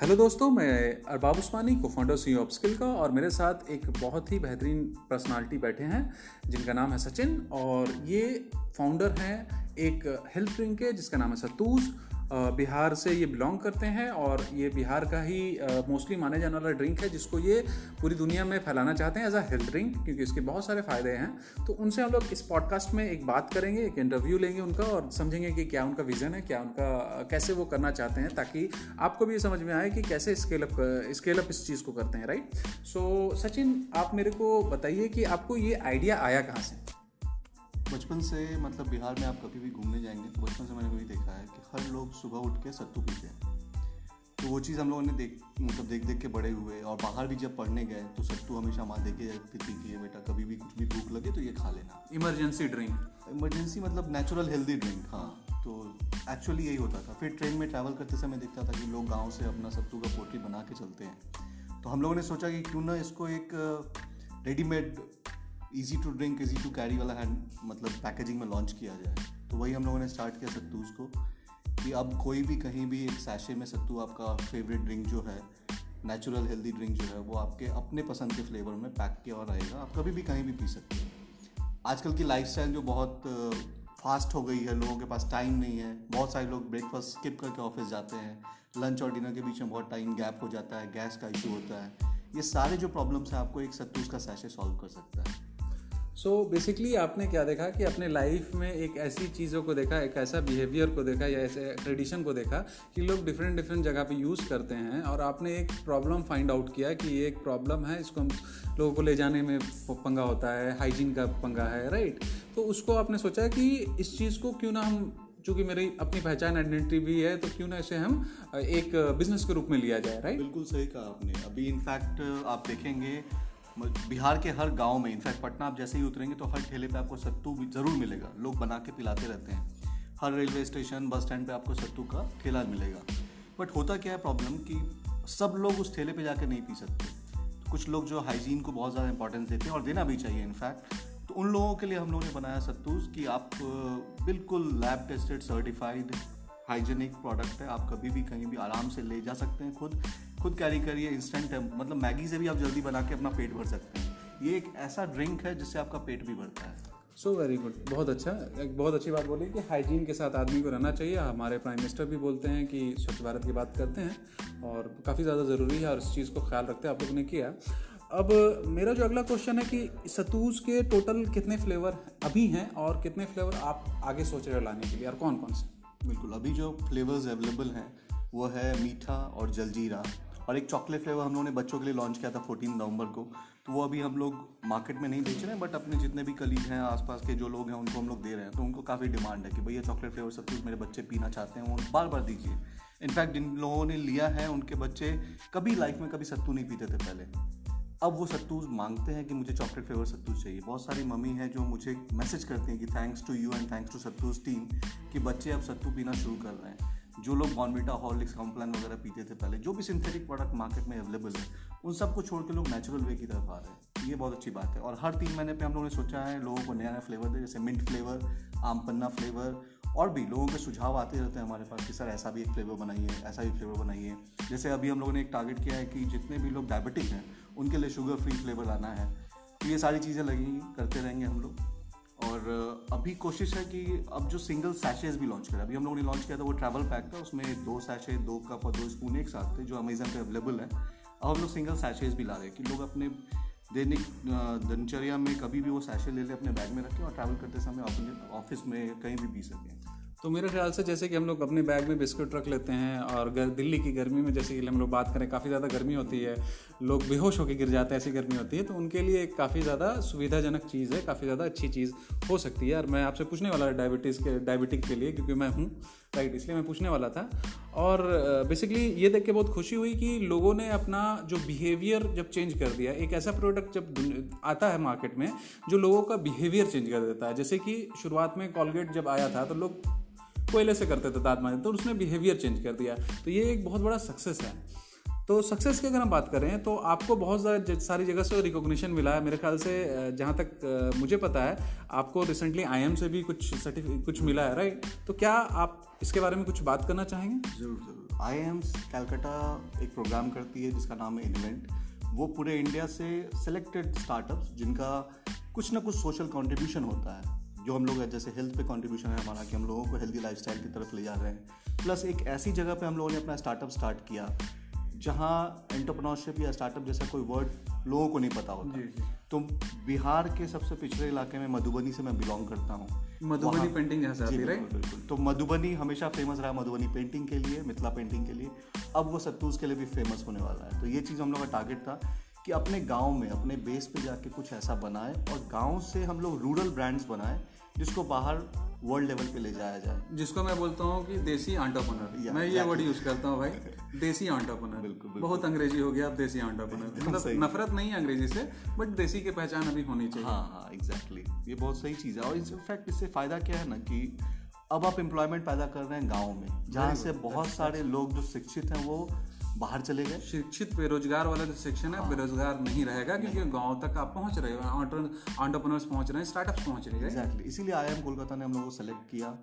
Hello दोस्तों, मैं अरबाब उस्मानी को फाउंडर सी ऑफ़ स्किल का, और मेरे साथ एक बहुत ही बेहतरीन पर्सनालिटी बैठे हैं, जिनका नाम है सचिन, और ये फाउंडर हैं एक हेल्थ ड्रिंक के, जिसका नाम है सतूस बिहार से ये बिलोंग करते हैं और ये बिहार का ही मोस्टली माने जाने वाला ड्रिंक है जिसको ये पूरी दुनिया में फैलाना चाहते हैं एज अ हेल्थ ड्रिंक क्योंकि इसके बहुत सारे फ़ायदे हैं। तो उनसे हम लोग इस पॉडकास्ट में एक बात करेंगे, एक इंटरव्यू लेंगे उनका और समझेंगे कि क्या उनका विज़न है, क्या उनका कैसे वो करना चाहते हैं ताकि आपको भी ये समझ में आए कि कैसे स्केल अप स्केल अप इस चीज़ को करते हैं राइट सो सचिन, आप मेरे को बताइए कि आपको ये आइडिया आया कहाँ से? बचपन से मतलब बिहार में आप कभी भी घूमने जाएँगे तो बचपन से मैंने वही देखा है कि हर लोग सुबह उठ के सत्तू पीते हैं। तो वो चीज़ हम लोगों ने देख मतलब देख देख के बड़े हुए और बाहर भी जब पढ़ने गए तो सत्तू हमेशा माँ देखे रखती थी बेटा कभी भी कुछ भी भूख लगे तो ये खा लेना। इमरजेंसी ड्रिंक इमरजेंसी मतलब नेचुरल हेल्दी ड्रिंक हाँ। तो एक्चुअली यही होता था। फिर ट्रेन में ट्रैवल करते समय देखता था कि लोग गाँव से अपना सत्तू का पोट्री बना के चलते हैं। तो हम लोगों ने सोचा कि क्यों ना इसको एक readymade easy to drink easy to carry वाला हैंड मतलब पैकेजिंग में लॉन्च किया जाए। तो वही हम लोगों ने स्टार्ट किया सत्तू उसको कि अब कोई भी कहीं भी एक सैशे में सत्तू आपका फेवरेट ड्रिंक जो है नेचुरल हेल्दी ड्रिंक जो है, वो आपके अपने पसंद के फ्लेवर में पैक किया हुआ रहेगा आप कभी भी कहीं भी पी सकते हैं। आजकल की लाइफ जो बहुत फास्ट हो गई है, लोगों के पास टाइम नहीं है। बहुत सारे लोग ब्रेकफास्ट स्किप करके ऑफ़िस जाते हैं। लंच और डिनर के बीच में बहुत टाइम गैप हो जाता है गैस का इशू होता है। ये सारे जो प्रॉब्लम्स हैं, आपको एक सत्तू का सैशे सॉल्व कर सकता है। सो so बेसिकली आपने क्या देखा कि अपने लाइफ में एक ऐसी चीज़ों को देखा, एक ऐसा बिहेवियर को देखा या ऐसे ट्रेडिशन को देखा कि लोग डिफरेंट डिफरेंट जगह पे यूज़ करते हैं और आपने एक प्रॉब्लम फाइंड आउट किया कि ये एक प्रॉब्लम है, इसको हम लोगों को ले जाने में पंगा होता है हाइजीन का पंगा है राइट तो उसको आपने सोचा कि इस चीज़ को क्यों ना हम, चूँकि मेरी अपनी पहचान आइडेंटिटी भी है तो क्यों ना इसे हम, एक बिज़नेस के रूप में लिया जाए राइट बिल्कुल सही कहा आपने। अभी इनफैक्ट आप देखेंगे बिहार के हर गाँव में, इनफैक्ट पटना आप जैसे ही उतरेंगे तो हर ठेले पे आपको सत्तू भी ज़रूर मिलेगा। लोग बना के पिलाते रहते हैं। हर रेलवे स्टेशन, बस स्टैंड पे आपको सत्तू का ठेला मिलेगा। बट होता क्या है प्रॉब्लम कि सब लोग उस ठेले पे जाकर नहीं पी सकते। तो कुछ लोग जो हाइजीन को बहुत ज़्यादा इंपॉर्टेंस देते हैं और देना भी चाहिए इनफैक्ट तो उन लोगों के लिए हम लोगों ने बनाया सत्तूज कि आप बिल्कुल lab tested certified hygienic product है। आप कभी भी कहीं भी आराम से ले जा सकते हैं खुद। खुद कैरी करिए इंस्टेंट है मतलब मैगी से भी आप जल्दी बना के अपना पेट भर सकते हैं। ये एक ऐसा ड्रिंक है जिससे आपका पेट भी भरता है। सो वेरी गुड बहुत अच्छा। एक बहुत अच्छी बात बोली कि हाइजीन के साथ आदमी को रहना चाहिए। हमारे प्राइम मिनिस्टर भी बोलते हैं कि स्वच्छ भारत की बात करते हैं और काफ़ी ज़्यादा ज़रूरी है और इस चीज़ को ख्याल रखते हैं आप लोग ने किया। अब मेरा जो अगला क्वेश्चन है कि सतूज के टोटल कितने फ्लेवर अभी हैं और कितने फ्लेवर आप आगे सोच रहे हो लाने के लिए और कौन कौन से? बिल्कुल। अभी जो फ्लेवर्स अवेलेबल हैं वो है मीठा और जलजीरा और एक चॉकलेट फ्लेवर हम लोगों ने बच्चों के लिए लॉन्च किया था फोर्टीन नवंबर को। तो वो अभी हम लोग मार्केट में नहीं बेच रहे हैं बट अपने जितने भी कलीग हैं, आसपास के जो लोग हैं, उनको हम लोग दे रहे हैं। तो उनको काफ़ी डिमांड है कि भैया चॉकलेट फ्लेवर सब कुछ मेरे बच्चे पीना चाहते हैं, वो बार बार दीजिए इनफैक्ट जिन लोगों ने लिया है, उनके बच्चे कभी लाइफ में कभी सत्तू नहीं पीते थे पहले। अब वो सत्तू मांगते हैं कि मुझे चॉकलेट फ्लेवर सत्तू चाहिए। बहुत सारी मम्मी हैं जो मुझे मैसेज करते हैं कि thanks to you and thanks to Sattuz team कि बच्चे अब सत्तू पीना शुरू कर रहे हैं। जो लोग बॉर्नविटा हॉर्लिक्स कॉम्प्लान वगैरह पीते थे पहले, जो भी सिंथेटिक प्रोडक्ट मार्केट में अवेलेबल है, उन सबको छोड़ के लोग नेचुरल वे की तरफ़ आ रहे हैं। ये बहुत अच्छी बात है। और हर तीन महीने पे हम लोगों ने सोचा है, लोगों को नया नया फ्लेवर दे, जैसे मिंट फ्लेवर आम पन्ना फ्लेवर और भी लोगों के सुझाव आते रहते हैं हमारे पास कि सर ऐसा भी एक फ्लेवर बनाइए, ऐसा भी फ्लेवर बनाइए। जैसे अभी हम लोगों ने एक टारगेट किया है कि जितने भी लोग डायबिटिक हैं, उनके लिए शुगर फ्री फ्लेवर लाना है। तो ये सारी चीज़ें लगी, करते रहेंगे हम लोग। और अभी कोशिश है कि अब जो सिंगल सैशेज भी लॉन्च करें। अभी हम लोगों ने लॉन्च किया था वो ट्रैवल पैक था, उसमें दो सैशे दो कप और दो स्पून एक साथ थे, जो अमेजन पे अवेलेबल है। अब हम लोग सिंगल सैशेज भी ला रहे हैं कि लोग अपने दैनिक दिनचर्या में कभी भी वो सैशे ले लें, अपने बैग में रखें और ट्रैवल करते समय अपने ऑफ़िस में कहीं भी पी सकें। तो मेरे ख्याल से जैसे कि हम लोग अपने बैग में बिस्किट रख लेते हैं और गर, दिल्ली की गर्मी में जैसे कि हम लोग बात करें काफ़ी ज़्यादा गर्मी होती है लोग बेहोश होकर गिर जाते हैं ऐसी गर्मी होती है तो उनके लिए एक काफ़ी ज़्यादा सुविधाजनक चीज़ है काफ़ी ज़्यादा अच्छी चीज़ हो सकती है। और मैं आपसे पूछने वाला डायबिटीज़ के डायबिटिक के लिए क्योंकि मैं हूँ राइट इसलिए मैं पूछने वाला था। और बेसिकली ये देख के बहुत खुशी हुई कि लोगों ने अपना जो बिहेवियर जब चेंज कर दिया, एक ऐसा प्रोडक्ट जब आता है मार्केट में, जो लोगों का बिहेवियर चेंज कर देता है। जैसे कि शुरुआत में कॉलगेट जब आया था तो लोग कोयले से करते थे दांत मांजते तो उसने बिहेवियर चेंज कर दिया। तो ये एक बहुत बड़ा सक्सेस है। तो सक्सेस की अगर हम बात करें तो आपको बहुत ज़्यादा सारी जगह से रिकॉग्निशन मिला है। मेरे ख्याल से जहाँ तक मुझे पता है, आपको रिसेंटली आईएम से भी कुछ सर्टिफिकेट कुछ मिला है राइट तो क्या आप इसके बारे में कुछ बात करना चाहेंगे? ज़रूर ज़रूर। आई एम कैलकाटा एक प्रोग्राम करती है, जिसका नाम है इन्वेंट वो पूरे इंडिया से सिलेक्टेड स्टार्टअप्स जिनका कुछ ना कुछ सोशल कॉन्ट्रीब्यूशन होता है। जो हम लोग, जैसे हेल्थ पे कंट्रीब्यूशन है हमारा, कि हम लोगों को हेल्दी लाइफस्टाइल की तरफ़ ले जा रहे हैं। प्लस एक ऐसी जगह पे हम लोगों ने अपना स्टार्टअप स्टार्ट किया जहाँ एंटरप्रनोरशिप या स्टार्टअप जैसा कोई वर्ड लोगों को नहीं पता होता। जी, जी. तो बिहार के सबसे पिछड़े इलाके में मधुबनी से मैं बिलोंग करता हूँ। मधुबनी पेंटिंग जहाँ से आती है बिल्कुल तो मधुबनी हमेशा फ़ेमस रहा मधुबनी पेंटिंग के लिए मिथिला पेंटिंग के लिए। अब वो सत्तूज के लिए भी फ़ेमस होने वाला है। तो ये चीज़ हम लोग का टारगेट था कि अपने गाँव में अपने बेस पे जाके कुछ ऐसा बनाए और गाँव से हम लोग रूरल ब्रांड्स बनाए जिसको बाहर वर्ल्ड लेवल पे ले जाया जाए। जिसको मैं बोलता हूँ कि देसी आंटरप्रनर मैं ये वर्ड यूज़ करता हूँ भाई। देसी आंटरप्रनर। बहुत अंग्रेज़ी हो गया अब देसी आंटरप्रनर मतलब नफरत नहीं है अंग्रेज़ी से बट देसी की पहचान अभी होनी चाहिए। हाँ हाँ एग्जैक्टली ये बहुत सही चीज़ है। और इनफैक्ट इससे फ़ायदा क्या है ना कि अब आप एम्प्लॉयमेंट पैदा कर रहे हैं गाँव में जहाँ से बहुत सारे लोग जो शिक्षित हैं वो बाहर चले गए। शिक्षित बेरोजगार वाला जो सेक्शन है बेरोजगार नहीं रहेगा क्योंकि गाँव तक आप पहुँच रहे हो आंटरप्रनर्स पहुँच रहे हैं स्टार्टअप्स पहुँच रहे हैं। एग्जैक्टली इसीलिए आई एम कोलकाता ने हम लोगों को सेलेक्ट किया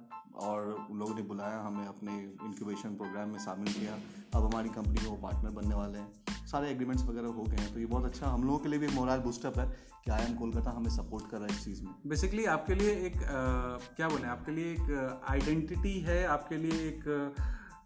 और उन लोगों ने बुलाया हमें अपने इंक्यूबेशन प्रोग्राम में शामिल किया। अब हमारी कंपनी में वो पार्टनर बनने वाले हैं। सारे एग्रीमेंट्स वगैरह हो गए हैं तो ये बहुत अच्छा हम लोगों के लिए भी एक मोरल बूस्टअप है कि आई एम कोलकाता हमें सपोर्ट कर रहा है इस चीज़ में। बेसिकली आपके लिए एक अ, क्या बोले आपके लिए एक आइडेंटिटी है आपके लिए एक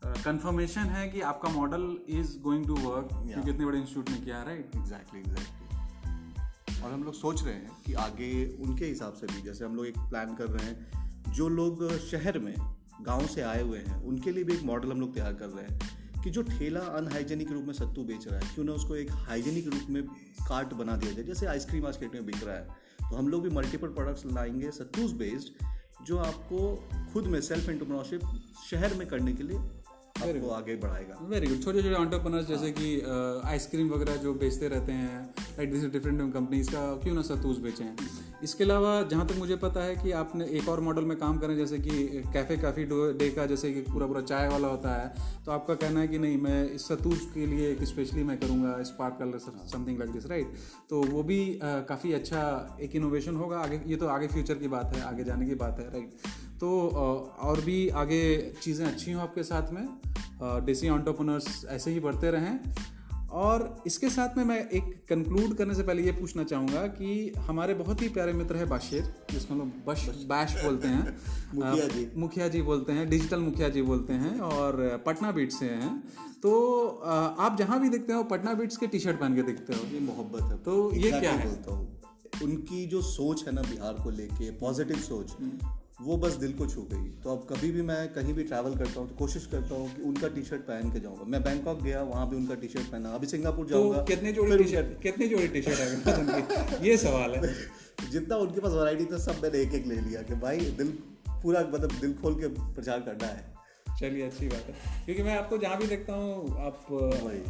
कंफर्मेशन है कि आपका model is going to work क्योंकि इतने बड़े इंस्टीट्यूट में किया राइट एग्जैक्टली एग्जैक्टली और हम लोग सोच रहे हैं कि आगे उनके हिसाब से भी जैसे हम लोग एक प्लान कर रहे हैं जो लोग शहर में गाँव से आए हुए हैं उनके लिए भी एक मॉडल हम लोग तैयार कर रहे हैं कि जो ठेला अनहाइजेनिक रूप में सत्तू बेच रहा है क्यों ना उसको एक हाइजेनिक रूप में कार्ट बना दिया जाए जैसे आइसक्रीम मार्केट में बिक रहा है। तो हम लोग भी मल्टीपल प्रोडक्ट्स लाएँगे सत्तूज बेस्ड जो आपको खुद में सेल्फ एंटरप्रेन्योरशिप शहर में करने के लिए आपको आगे बढ़ाएगा। वेरी गुड छोटे छोटे ऑन्टरप्रनर जैसे कि आइसक्रीम वगैरह जो बेचते रहते हैं लाइक दिस डिफरेंट कंपनीज़ का क्यों ना सतूज बेचें? इसके अलावा जहाँ तक मुझे पता है कि आपने एक और मॉडल में काम करें, जैसे कि कैफ़े काफ़ी डे का जैसे कि पूरा पूरा चाय वाला होता है तो आपका कहना है कि नहीं, मैं इस सतूस के लिए एक स्पेशली मैं करूँगा spark colour something like this right तो वो भी काफ़ी अच्छा एक इनोवेशन होगा। आगे, ये तो आगे फ्यूचर की बात है, आगे जाने की बात है राइट तो और भी आगे चीज़ें अच्छी हों आपके साथ में देसी ऑन्टरप्रनर्स ऐसे ही बढ़ते रहें। और इसके साथ में मैं एक कंक्लूड करने से पहले ये पूछना चाहूँगा कि हमारे बहुत ही प्यारे मित्र है बाशिर जिसको हम लोग बश बैश। बोलते हैं। मुखिया जी। मुखिया जी बोलते हैं डिजिटल मुखिया जी बोलते हैं और पटना बीट से हैं। तो आप जहाँ भी दिखते हो पटना बीट्स के टी शर्ट पहन के दिखते हो? ये मोहब्बत है। तो ये क्या है? हूँ। उनकी जो सोच है ना बिहार को लेके पॉजिटिव सोच वो बस दिल को छू गई। तो अब कभी भी मैं कहीं भी ट्रैवल करता हूँ तो कोशिश करता हूँ कि उनका टी शर्ट पहन के जाऊँगा। मैं बैंकॉक गया वहाँ भी उनका टी शर्ट पहना। अभी सिंगापुर तो जाऊँगा कितने जोड़ी टी शर्ट कितने जोड़ी टी शर्ट है? ये सवाल है। जितना उनके पास वैरायटी था सब मैंने एक एक ले लिया कि भाई दिल पूरा मतलब दिल खोल के प्रचार करना है। चलिए अच्छी बात है। क्योंकि मैं आपको जहाँ भी देखता हूँ आप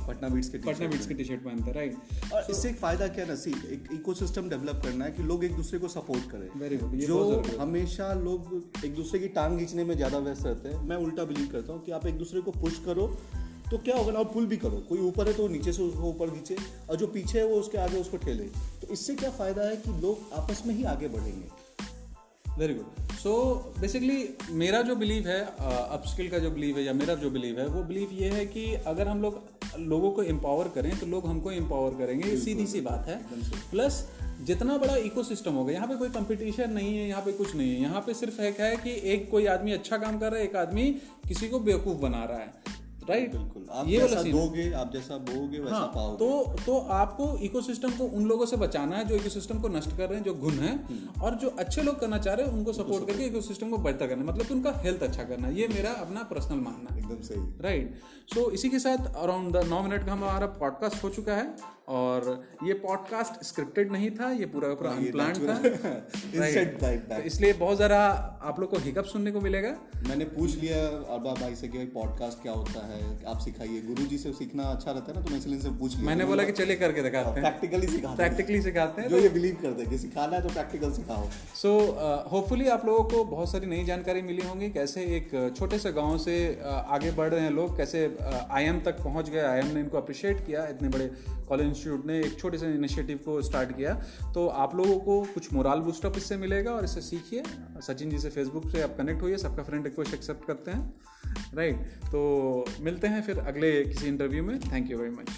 पटना बीट्स के पटना बीट्स की टी शर्ट पहनते हैं राइट और इससे एक फ़ायदा क्या नसीब? एक इकोसिस्टम डेवलप करना है कि लोग एक दूसरे को सपोर्ट करें। वेरी गुड जो। हमेशा लोग एक दूसरे की टांग खींचने में ज़्यादा व्यस्त रहते हैं। मैं उल्टा बिलीव करता हूँ कि आप एक दूसरे को पुश करो तो क्या होगा ना और पुल भी करो। कोई ऊपर है तो नीचे से उसको ऊपर खींचे और जो पीछे है वो उसके आगे उसको ठेले। तो इससे क्या फ़ायदा है कि लोग आपस में ही आगे बढ़ेंगे? वेरी गुड सो बेसिकली मेरा जो बिलीव है अपस्किल का जो बिलीव है या मेरा जो बिलीव है वो बिलीव ये है कि अगर हम लोग लोगों को एम्पावर करें तो लोग हमको एम्पावर करेंगे ये सीधी सी बात है। प्लस जितना बड़ा इकोसिस्टम होगा यहाँ पे कोई कंपटीशन नहीं है यहाँ पे कुछ नहीं है। यहाँ पे सिर्फ़ एक है कि एक कोई आदमी अच्छा काम कर रहा है एक आदमी किसी को बेवकूफ़ बना रहा है। राइट बिल्कुल। आप ये वाला दोगे आप जैसा बोगे वैसा हाँ, पाओगे। तो तो आपको इकोसिस्टम को उन लोगों से बचाना है जो इकोसिस्टम को नष्ट कर रहे हैं जो गुण है और जो अच्छे लोग करना चाह रहे हैं उनको सपोर्ट करके इकोसिस्टम को बेहतर करना मतलब कि उनका हेल्थ अच्छा करना ये मेरा अपना पर्सनल मानना है। एकदम सही। राइट सो इसी के साथ अराउंड नौ मिनट का हमारा पॉडकास्ट हो चुका है और ये पॉडकास्ट स्क्रिप्टेड नहीं था ये पूरा पूरा अनप्लान था। Right. that- तो इसलिए बहुत ज़रा आप लोग को हिकअप सुनने को मिलेगा। मैंने पूछ लिया अरबा भाई से कि पॉडकास्ट क्या होता है? आप सिखाइए। गुरुजी से सीखना अच्छा रहता है ना तो मैं इसलिए पूछ लिया। मैंने बोला कि चलिए करके दिखाते हैं। प्रैक्टिकली सिखाते हैं। प्रैक्टिकली सिखाते हैं जो ये बिलीव करते हैं कि सिखाना है तो प्रैक्टिकल सिखाओ। सो होपफुली आप लोगों को बहुत सारी नई जानकारी मिली होंगी कैसे एक छोटे से गाँव से uh, आगे बढ़ रहे हैं लोग कैसे आईएम तक पहुँच गए। आईएम ने इनको अप्रिशिएट किया इतने बड़े कॉलेज इंस्टीट्यूट ने एक छोटे से इनिशिएटिव को स्टार्ट किया। तो आप लोगों को कुछ मोरल बूस्टअप इससे मिलेगा और इससे सीखिए। सचिन जी से फेसबुक से आप कनेक्ट होइए सबका फ्रेंड रिक्वेस्ट एक्सेप्ट करते हैं। राइट तो मिलते हैं फिर अगले किसी इंटरव्यू में. Thank you very much